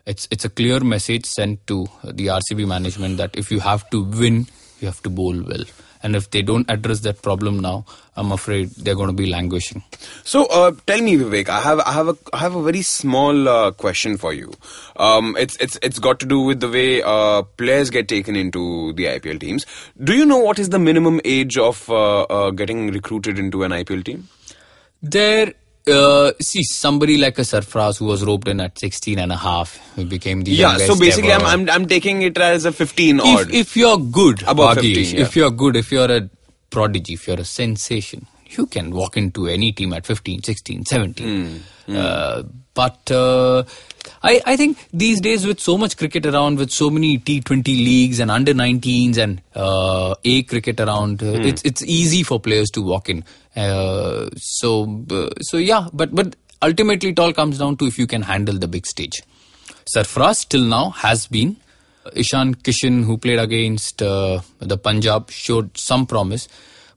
It's it's a clear message sent to the RCB management that if you have to win, you have to bowl well. And if they don't address that problem now, I'm afraid they're going to be languishing. So uh, tell me, Vivek, I have I have a I have a very small uh, question for you. Um, it's it's it's got to do with the way uh, players get taken into the IPL teams. Do you know what is the minimum age of uh, uh, getting recruited into an IPL team? There, uh, see, somebody like a Sarfraz who was roped in at 16 and a half, who became the Yeah. So basically, I'm. I'm I'm taking it as a 15 odd. if, if you're good, Above Bhagesh, 15, yeah. if you're good, if you're a prodigy, if you're a sensation, you can walk into any team at 15, 16, 17. Hmm, Uh, but uh, I, I think these days with so much cricket around, with so many T20 leagues and under 19s and uh, A cricket around, Hmm. it's it's easy for players to walk in. Uh, so uh, so yeah, but but ultimately it all comes down to if you can handle the big stage. Sarfraz till now has been. Ishan Kishan, who played against uh, the Punjab, showed some promise,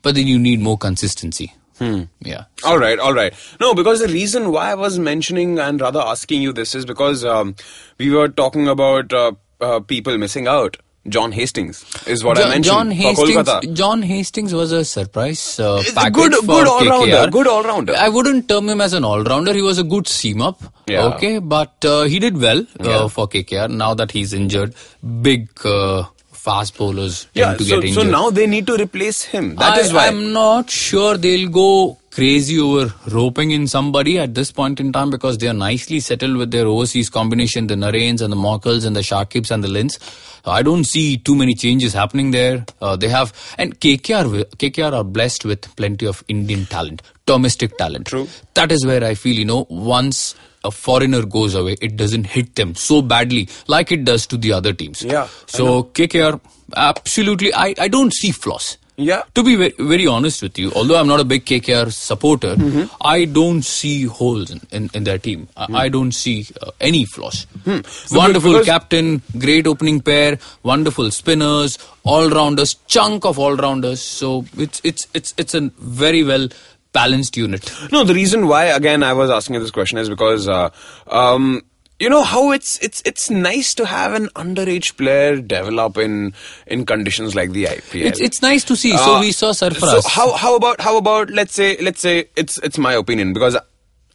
but then you need more consistency. Yeah. All right, all right. No, because the reason why I was mentioning and rather asking you this is because um, we were talking about uh, uh, people missing out. John Hastings is what I mentioned John Hastings. John Hastings was a surprise uh, package good- good all-rounder, good all-rounder. I wouldn't term him as an all-rounder. He was a good seam up. Yeah. Okay, but uh, he did well uh, Yeah. for KKR. Now that he's injured, big uh, fast bowlers Yeah, to so, get so now they need to replace him. That I, is why. I'm not sure they'll go crazy over roping in somebody at this point in time because they are nicely settled with their overseas combination, the Narains and the Morkels and the Shakibs and the Lynns. I don't see too many changes happening there. Uh, they have, and KKR, KKR are blessed with plenty of Indian talent, domestic talent. True. That is where I feel, you know, once a foreigner goes away, it doesn't hit them so badly like it does to the other teams. Yeah, So KKR, absolutely, I, I don't see flaws. Yeah. To be very, very honest with you, although I'm not a big KKR supporter, Mm-hmm. I don't see holes in, in, in their team. I, I don't see uh, any flaws. Hmm. So Wonderful captain, great opening pair, wonderful spinners, all rounders, chunk of all rounders. So it's it's it's it's a very well balanced unit. No, the reason why again I was asking you this question is because uh, um, you know how it's it's it's nice to have an underage player develop in in conditions like the IPL. It's it's nice to see. so Uh, we saw Sarfaraz. So how how about how about let's say let's say it's it's my opinion because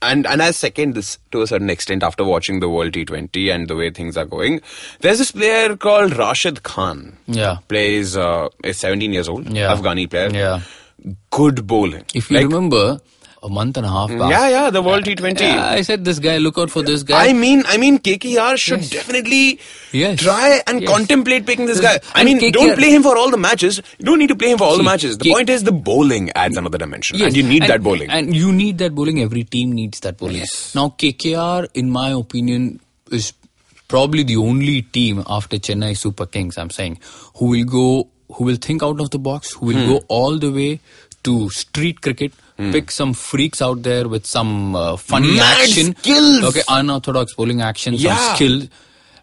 and and I second this to a certain extent after watching the World T20 and the way things are going. There's this player called Rashid Khan. Yeah. plays uh, is 17 years old. Yeah. Afghani player. Yeah. Good bowling. If you Like- remember, a month and a half mm. back. yeah, yeah, the World T20. yeah, I said this guy. Look out for this guy. I mean, I mean, KKR should Yes. definitely Yes. try and Yes. contemplate picking this guy. I mean, KKR don't play him for all the matches. You don't need to play him for all the matches. The K- point is the bowling adds another dimension, Yes, and you need and- that bowling. And you need that bowling. Every team needs that bowling. Yes. Now, KKR, in my opinion, is probably the only team after Chennai Super Kings, I'm saying, who will go, who will think out of the box, who will Hmm. go all the way to street cricket, pick some freaks out there with some uh, funny Mad action. skills. Okay, unorthodox bowling action, Yeah. some skill.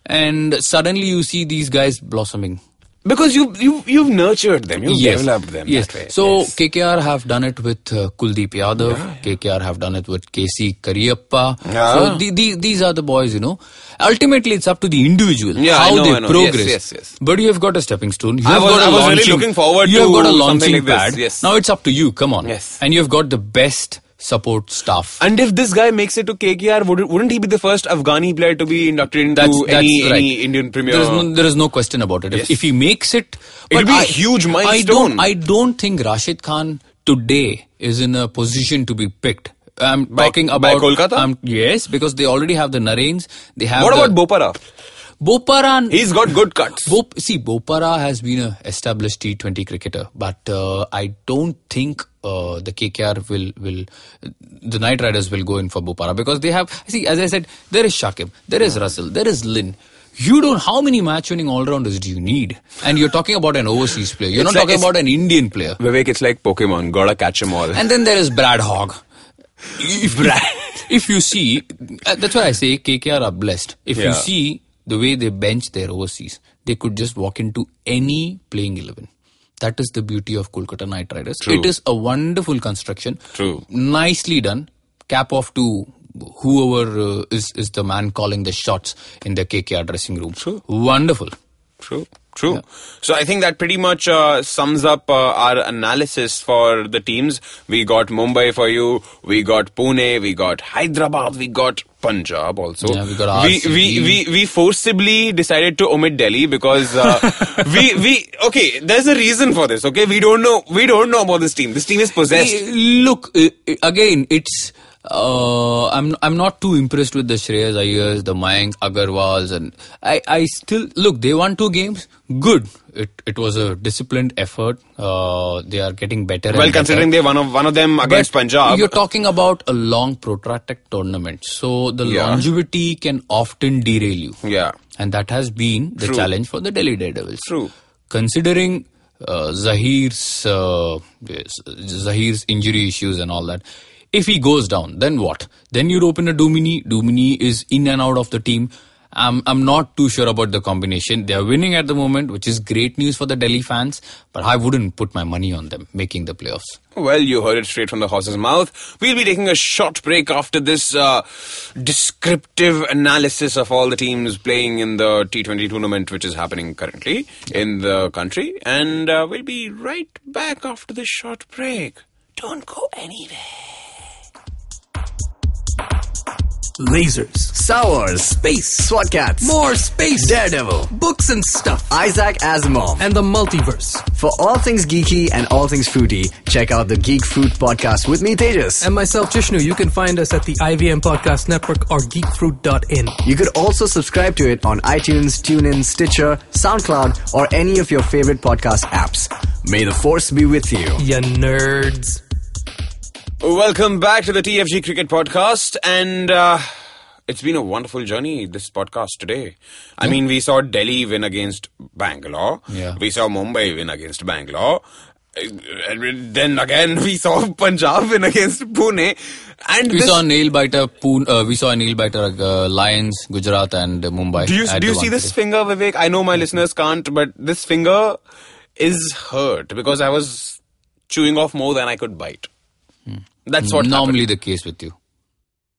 And suddenly you see these guys blossoming. Because you you you've nurtured them, you've yes. developed them. Yes. So Yes. KKR have done it with uh, Kuldeep Yadav. KKR have done it with KC Cariappa. Yeah. So the, the, these are the boys, you know. Ultimately, it's up to the individual Yeah, how I know, they I know. progress. Yes, yes, yes. But you have got a stepping stone. You I have was- got a I was really launching, looking forward You have got a launching like pad. yes. Now it's up to you. Come on. Yes. And you have got the best support staff. And if this guy makes it to KKR, would, wouldn't he be the first Afghani player to be inducted into That's, that's any, right. any Indian Premier? There is no, there is no question about it. If, Yes. if he makes it, It'll be a I- huge I milestone. don't, I don't think Rashid Khan today is in a position to be picked. I'm By- talking by about Kolkata? Um, yes, because they already have the Narains. They have what the, about Bopara? Bopara? He's got good cuts. Bop, see, Bopara has been a established T20 cricketer, but uh, I don't think uh, the KKR will will the Knight Riders will go in for Bopara because they have. See, as I said, there is Shakib, there is Russell, there is Lynn. You don't. How many match-winning all-rounders do you need? And you're talking about an overseas player. You're It's not like- talking about an Indian player. Vivek, it's like Pokemon. Gotta catch 'em all. And then there is Brad Hogg. If, if you see, uh, that's why I say KKR are blessed. If Yeah. you see the way they bench their overseas, they could just walk into any playing 11. That is the beauty of Kolkata Knight Riders. True. It is a wonderful construction. True. Nicely done. Cap off to whoever uh, is, is the man calling the shots in the KKR dressing room. True. Wonderful. True, true. So I think that pretty much uh, sums up uh, our analysis for the teams. We got Mumbai for you, we got Pune, we got Hyderabad, we got Punjab also. Yeah, we got we, we, we, we forcibly decided to omit Delhi because uh, we, we, okay, there's a reason for this, okay? We don't know, we don't know about this team. This team is possessed. Look, again, it's. Uh, I'm I'm not too impressed with the Shreyas Iyers, the Mayank Agarwals, and I, I still look. They won two games. Good. It it was a disciplined effort. Uh, they are getting better. Well, and better. considering they one of one of them against But Punjab. You're talking about a long protracted tournament, so the Yeah. longevity can often derail you. Yeah. and that has been the True. challenge for the Delhi Daredevils. True. Considering uh, Zaheer's uh, Zaheer's injury issues and all that, if he goes down, then what? Then you're open a Duminy. Duminy is in and out of the team. I'm I'm not too sure about the combination. They are winning at the moment, which is great news for the Delhi fans. But I wouldn't put my money on them making the playoffs. Well, you heard it straight from the horse's mouth. We'll be taking a short break after this uh, descriptive analysis of all the teams playing in the T20 tournament, which is happening currently in the country. And uh, we'll be right back after this short break. Don't go anywhere. Lasers. Sours, space, SWAT Kats, More space. Daredevil, Books and stuff. Isaac Asimov. And the multiverse. For all things geeky and all things fruity, check out the Geek Fruit podcast with me, Tejas. And myself, Jishnu. You can find us at the IVM Podcast Network or geekfruit.in. You could also subscribe to it on iTunes, TuneIn, Stitcher, SoundCloud, or any of your favorite podcast apps. May the force be with you. Ya nerds. Welcome back to the TFG Cricket Podcast, and uh, it's been a wonderful journey. This podcast today. I mean, we saw Delhi win against Bangalore. Yeah. We saw Mumbai win against Bangalore. And then again, we saw Punjab win against Pune. And We this, saw a nail biter. Poon, uh, we saw a nail biter. Uh, Lions, Gujarat, and Mumbai. do you do you see this place. finger, Vivek? I know my listeners can't, but this finger is hurt because I was chewing off more than I could bite. That's what happened. normally the case with you.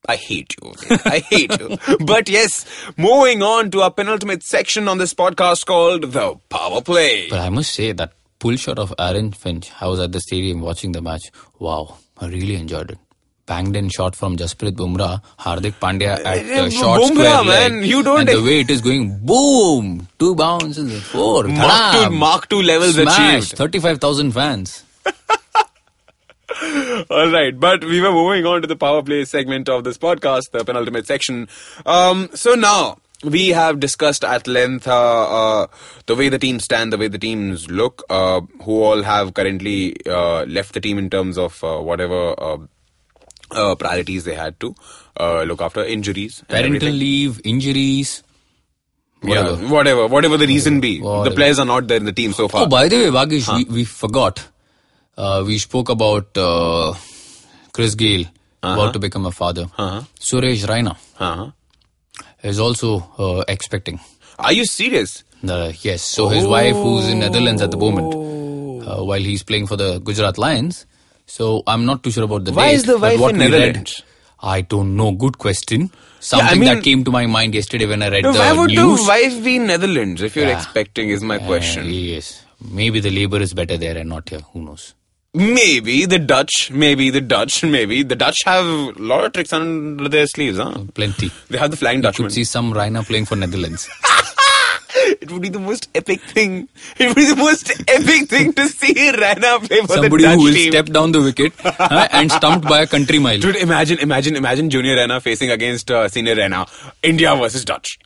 I hate you. I hate you. But yes, moving on to our penultimate section on this podcast called The Power Play. But I must say that pull shot of Aaron Finch. I was at the stadium watching the match. Wow, I really enjoyed it. Banged in shot from Jasprit Bumrah, Hardik Pandya at Eh, uh, short Bumrah, square leg. man, you don't And the way it is going, boom, two bounces, four, Mark two- Mark two levels smash, achieved. Thirty-five thousand fans. All right, but we were moving on to the Power Play segment of this podcast, the penultimate section. Um, so now. We have discussed at length uh, uh, the way the teams stand, the way the teams look, uh, who all have currently uh, left the team in terms of uh, whatever uh, uh, priorities they had to uh, look after, injuries, Parental leave, injuries. Whatever. Yeah, whatever, whatever the reason be. The players are not there in the team so far. Oh, by the way, Vagish, we, we forgot. Uh, we spoke about uh, Chris Gayle about to become a father. Uh-huh. Suresh Raina uh-huh. is also uh, expecting. Are you serious? Uh, yes, so his wife, who's in Netherlands at the moment, uh, while he's playing for the Gujarat Lions. So I'm not too sure about the Why date. is the wife in we read- Netherlands? I don't know. Good question. Something mean- that came to my mind yesterday when I read No, the why would news. the wife be in Netherlands if you're Yeah. expecting is my question. Uh, yes, maybe the labor is better there and not here. Who knows? Maybe the Dutch, maybe the Dutch, maybe. The Dutch have a lot of tricks under their sleeves, huh? Plenty. They have the Flying Dutch. You Dutchman. could see some Raina playing for Netherlands. It would be the most epic thing. It would be the most epic thing to see Rana play for Somebody the Dutch who will team. step down the wicket huh, and stumped by a country mile. Dude, imagine, imagine, imagine Junior Rana facing against uh, Senior Rana. India versus Dutch.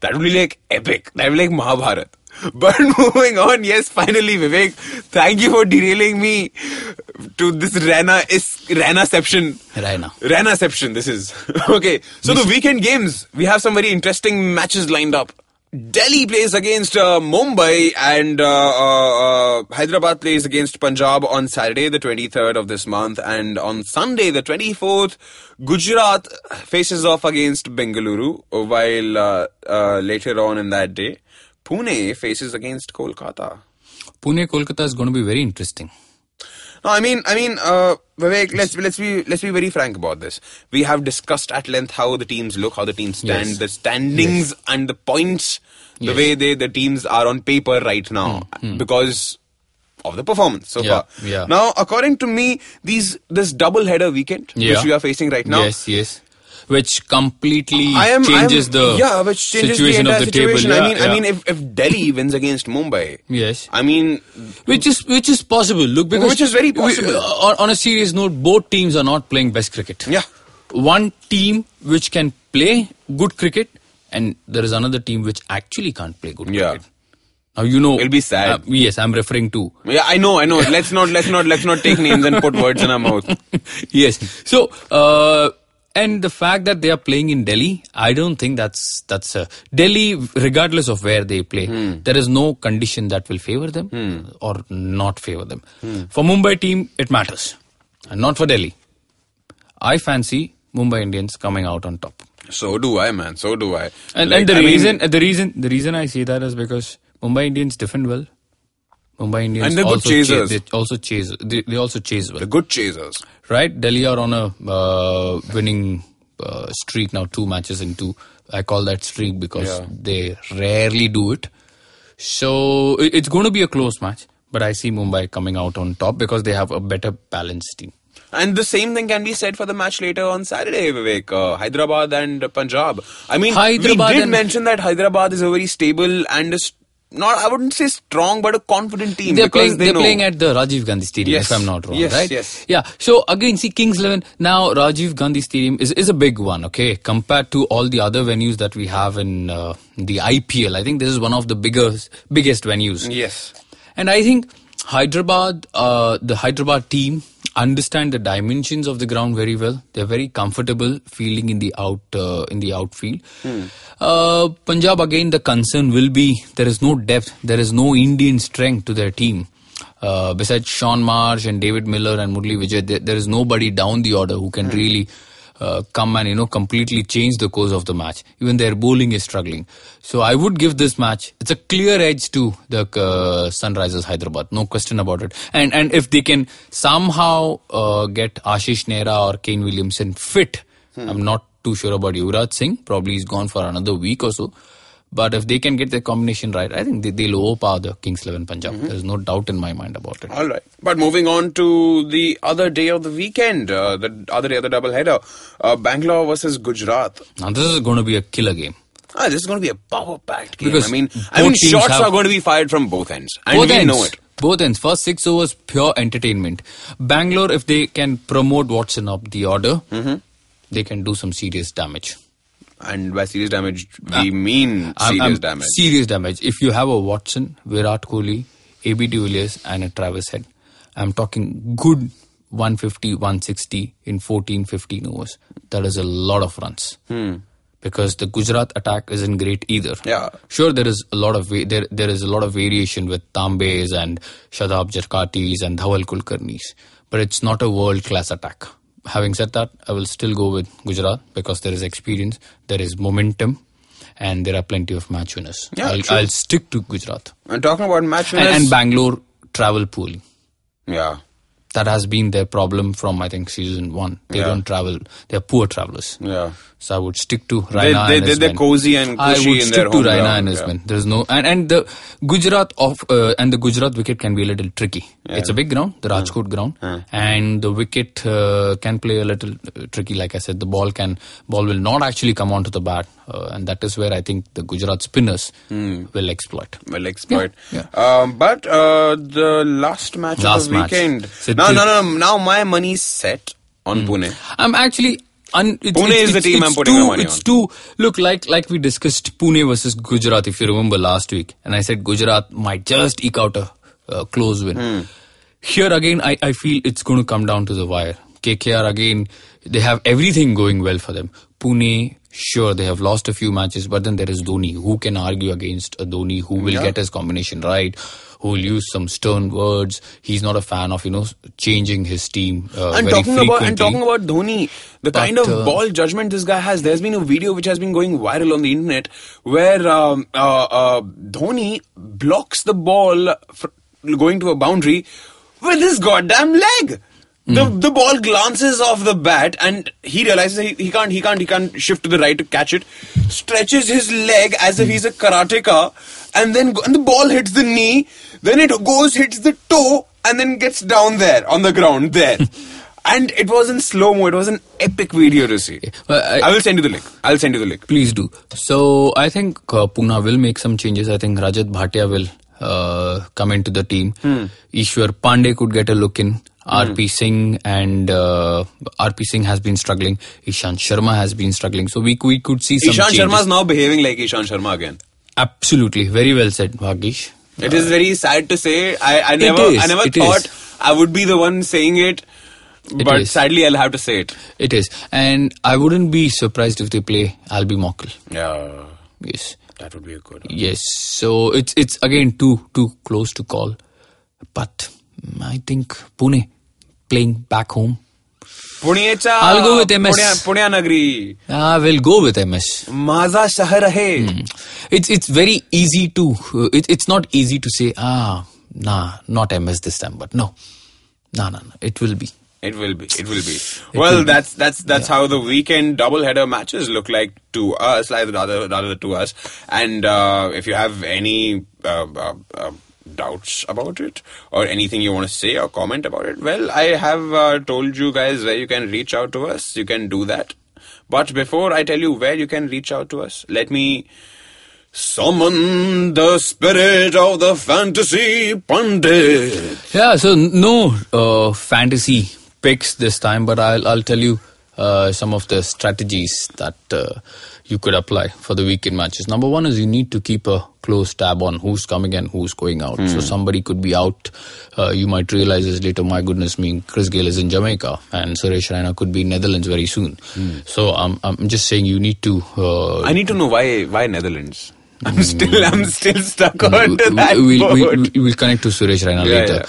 That would be like epic. That would be like Mahabharat. But moving on, yes, finally, Vivek, thank you for derailing me to this Rana is Ranaception. Rana. Ranaception, this is. okay, so the weekend games, we have some very interesting matches lined up. Delhi plays against uh, Mumbai and uh, uh, uh, Hyderabad plays against Punjab on Saturday, the 23rd of this month. And on Sunday, the 24th, Gujarat faces off against Bengaluru, while uh, uh, later on in that day, Pune faces against Kolkata. Pune Kolkata is going to be very interesting. No, I mean, I mean, uh, Vivek, let's let's be let's be very frank about this. We have discussed at length how the teams look, how the teams stand, Yes. the standings and the points, the Yes. way they the teams are on paper right now because of the performance so Yeah, far. yeah. Now, according to me, these this double header weekend Yeah. which we are facing right now. yes, yes. Which completely am, changes am, the yeah, which changes situation the of the situation. table. I Yeah, mean, I mean, if, if Delhi wins against Mumbai, yes. I mean, Which is which is possible. Look, because Which is very we- possible. on, on a serious note, both teams are not playing best cricket. Yeah. One team which can play good cricket, and there is another team which actually can't play good Yeah. cricket. Now you know. It'll be sad. uh, yes, I'm referring to. yeah, I know, I know. Let's not, let's not, let's not take names and put words in our mouth. yes. So, uh, and the fact that they are playing in Delhi, I don't think that's that's uh, Delhi. Regardless of where they play, there is no condition that will favor them or not favor them. For Mumbai team, it matters, and not for Delhi. I fancy Mumbai Indians coming out on top. So do I, man. So do I. And, Like, and the I mean- reason, the reason, the reason I say that is because Mumbai Indians defend well. Mumbai Indians And they're good also chasers. Chase, they also chase. They, they also chase well, the good chasers. right? Delhi are on a uh, winning uh, streak now, two matches in two. I call that streak because Yeah. they rarely do it. So it- it's going to be a close match, but I see Mumbai coming out on top because they have a better balanced team. And the same thing can be said for the match later on Saturday, Vivek. Uh, Hyderabad and Punjab. I mean, Hyderabad we did mention that Hyderabad is a very stable and a, s- not, I wouldn't say strong, but a confident team. They're playing. they They're playing at the Rajiv Gandhi Stadium, Yes. if I'm not wrong, Yes, right? yes. Yeah. So again, see, Kings Eleven now Rajiv Gandhi Stadium is is a big one, okay, compared to all the other venues that we have in uh, the IPL. I think this is one of the biggest biggest venues. Yes. And I think Hyderabad, uh, the Hyderabad team understand the dimensions of the ground very well. They're very comfortable fielding in the out uh, in the outfield. Uh, Punjab again, the concern will be there is no depth, there is no Indian strength to their team. Uh, besides Shaun Marsh and David Miller and Murali Vijay, there, there is nobody down the order who can really uh, come and you know completely change the course of the match. Even their bowling is struggling. So I would give this match. It's a clear edge to the uh, Sunrisers Hyderabad, no question about it. And and if they can somehow uh, get Ashish Nehra or Kane Williamson fit, I'm not too sure about Yuvraj Singh. Probably he's gone for another week or so. But if they can get the combination right, I think they, they'll overpower the Kings 11 Punjab. There's no doubt in my mind about it. All right. But moving on to the other day of the weekend, uh, the other day of the double header, uh, Bangalore versus Gujarat. Now this is going to be a killer game. Ah, this is going to be a power-packed game. Because I mean, I mean, shots have- are going to be fired from both ends, and both we ends. know it. Both ends. First six overs, pure entertainment. Bangalore, if they can promote Watson up the order, Mm-hmm. they can do some serious damage. And by serious damage, we ah. mean I'm- serious I'm- damage. Serious damage. If you have a Watson, Virat Kohli, AB de Villiers, and a Travis Head, I'm talking good 150, 160 in 14, 15 overs. That is a lot of runs. Hmm. Because the Gujarat attack isn't great either. Yeah. Sure, there is a lot of va- there there is a lot of variation with Tambes and Shadab Jakatis and Dhawal Kulkarnis, but it's not a world class attack. Having said that, I will still go with Gujarat because there is experience, there is momentum, and there are plenty of match winners. Yeah, I'll. I'll stick to Gujarat And talking about match winners, and Bangalore travel pool. yeah, That has been their problem from I think season one. They Yeah. don't travel. They're poor travelers. yeah. So I would stick to Raina they- and they- they're cozy and I cushy would in stick their to Raina and yeah. Isman. There's no and and the Gujarat of uh, and the Gujarat wicket can be a little tricky. It's a big ground, the Rajkot ground, and the wicket uh, can play a little tricky. Like I said, the ball can ball will not actually come onto the bat, uh, and that is where I think the Gujarat spinners Hmm. will exploit. Will exploit. Yeah, Um, but uh, the last match Last of the match. weekend. So no, till- no, no, no. Now my money's set on Hmm. Pune. I'm actually. Un, it's, Pune it's, is the team I'm putting too, my money It's on. too look like like we discussed Pune versus Gujarat if you remember last week, and I said Gujarat might just eke out a, close win. Hmm. Here again, I, I feel it's going to come down to the wire. KKR again, they have everything going well for them. Pune, sure, they have lost a few matches, but then there is Dhoni. Who can argue against a Dhoni who will get his combination right? Who will use some stern words? He's not a fan of you know changing his team uh, and talking about frequently. and talking about Dhoni, the But, kind of uh, ball judgment this guy has. There's been a video which has been going viral on the internet where um, uh, uh, Dhoni blocks the ball fr- going to a boundary with his goddamn leg. The, Hmm. the ball glances off the bat and he realizes he, he can't he can't he can't shift to the right to catch it stretches his leg as if he's a karateka and then go, and the ball hits the knee then it goes hits the toe and then gets down there on the ground there and it was in slow mo it was an epic video to see Well, I- I will send you the link I'll send you the link Please do. So I think uh, Pune will make some changes. I think Rajat Bhatia will uh, come into the team. Hmm. Ishwar Pandey could get a look in. RP Singh and uh, RP Singh has been struggling. Ishant Sharma has been struggling. So we we could see some Ishan changes. Sharma is now behaving like Ishant Sharma again Absolutely, very well said, Bhagish. It is very sad to say. I, I never, is, I never thought is. I would be the one saying it, but is. sadly, I'll have to say it. It is, and I wouldn't be surprised if they play Albie Morkel. Yeah, Yes. that would be a good. Yes, so it's it's again too too close to call, but mm, I think Pune playing back home. पुणेचा I'll go with MS. पुण्या पुण्यानगरी I will go with MS. माझा शहर आहे It's it's very easy to uh, it, it's not easy to say ah nah not MS this time but no no no no it will be it will be. It will be. well, that's that's that's how the weekend doubleheader matches look like to us, like rather rather to us. And uh, if you have any uh, uh, uh, doubts about it or anything you want to say or comment about it, well, I have uh, told you guys where you can reach out to us. You can do that. But before I tell you where you can reach out to us, let me summon the spirit of the fantasy pundit. Yeah, so no uh, fantasy picks this time, but I'll I'll tell you uh, some of the strategies that uh, you could apply for the weekend matches. Number one is you need to keep a close tab on who's coming and who's going out. So somebody could be out. Uh, you might realize this later. My goodness me, Chris Gayle is in Jamaica, and Suresh Raina could be in Netherlands very soon. So I'm I'm just saying you need to. Uh, I need to know why why Netherlands. I'm still I'm still stuck on we, that we, we, boat. we, will connect to Suresh Raina Yeah, later. yeah.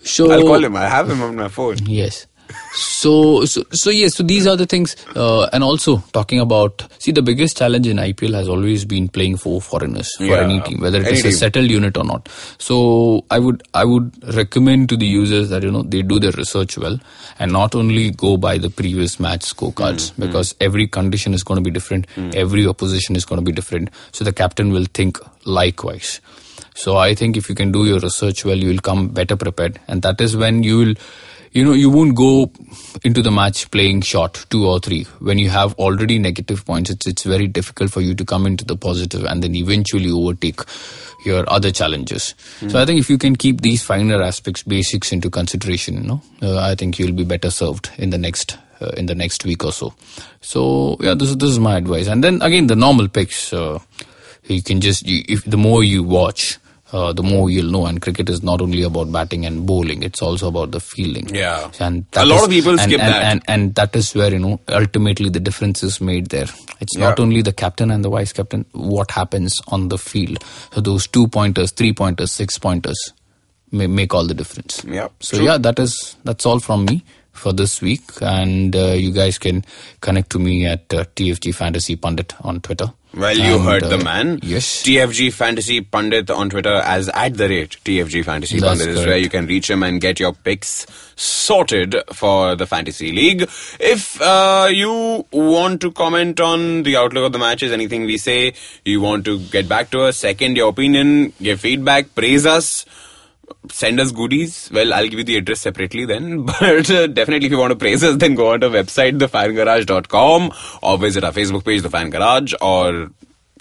So I'll call him. I have him on my phone. Yes. So, so, so yes. So these are the things, uh, and also talking about. See, the biggest challenge in IPL has always been playing for foreigners for Yeah. any team, whether it is is a settled unit or not. So, I would, I would recommend to the users that you know they do their research well, and not only go by the previous match scorecards Hmm, because every condition is going to be different, every opposition is going to be different. So the captain will think likewise. So I think if you can do your research well, you will come better prepared, and that is when you will, you know, you won't go into the match playing short two or three. When you have already negative points, it's it's very difficult for you to come into the positive and then eventually overtake your other challenges. So I think if you can keep these finer aspects, basics into consideration, you know, uh, I think you'll be better served in the next. Uh, in the next week or so, so yeah, this is this is my advice. And then again, the normal picks. Uh, you can just you, if the more you watch uh, the more you'll know and cricket is not only about batting and bowling it's also about the fielding. Yeah. and A lot is- of people and, skip and, that. and, and that is where you know ultimately the difference is made there. It's not only the captain and the vice captain what happens on the field. So those two pointers three pointers six pointers may make all the difference. Yep, so true. yeah that is that's all from me for this week and uh, you guys can connect to me at uh, tfg fantasy pundit on twitter Well, you And, heard the uh, man. Yes. TFG Fantasy Pundit on Twitter as at the rate TFG Fantasy That's Pundit is where you can reach him and get your picks sorted for the Fantasy League. If uh, you want to comment on the outlook of the matches, anything we say, you want to get back to us, second your opinion, give feedback, praise us, send us goodies. Well, I'll give you the address separately then. But uh, definitely, if you want to praise us, then go on to our website, thefangarage.com, or visit our Facebook page, The Fan Garage, or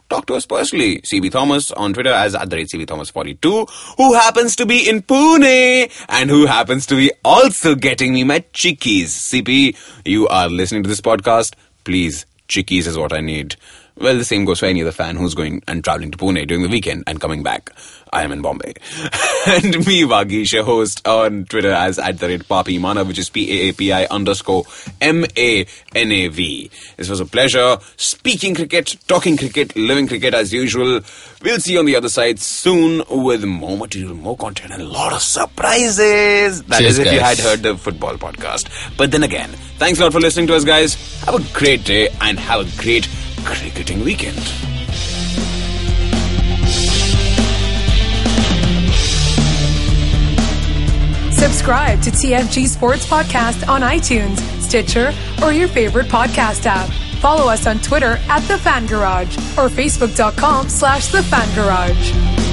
talk to us personally. CB Thomas on Twitter as at the CB Thomas 42, who happens to be in Pune and who happens to be also getting me my chickies. CP, you are listening to this podcast. Please, chickies is what I need. Well, the same goes for any other fan who's going and traveling to Pune during the weekend and coming back. I am in Bombay. and me, Vagish, your host on Twitter as at the rate Papi Mana, which is P-A-A-P-I underscore M-A-N-A-V. This was a pleasure speaking cricket, talking cricket, living cricket as usual. We'll see you on the other side soon with more material, more content, and a lot of surprises. That is Cheers, if you had heard the football podcast. But then again, thanks a lot for listening to us, guys. Have a great day and have a great cricketing weekend. Subscribe to TFG Sports Podcast on iTunes, Stitcher, or your favorite podcast app. Follow us on Twitter at The Fan Garage or Facebook.com slash The Fan Garage.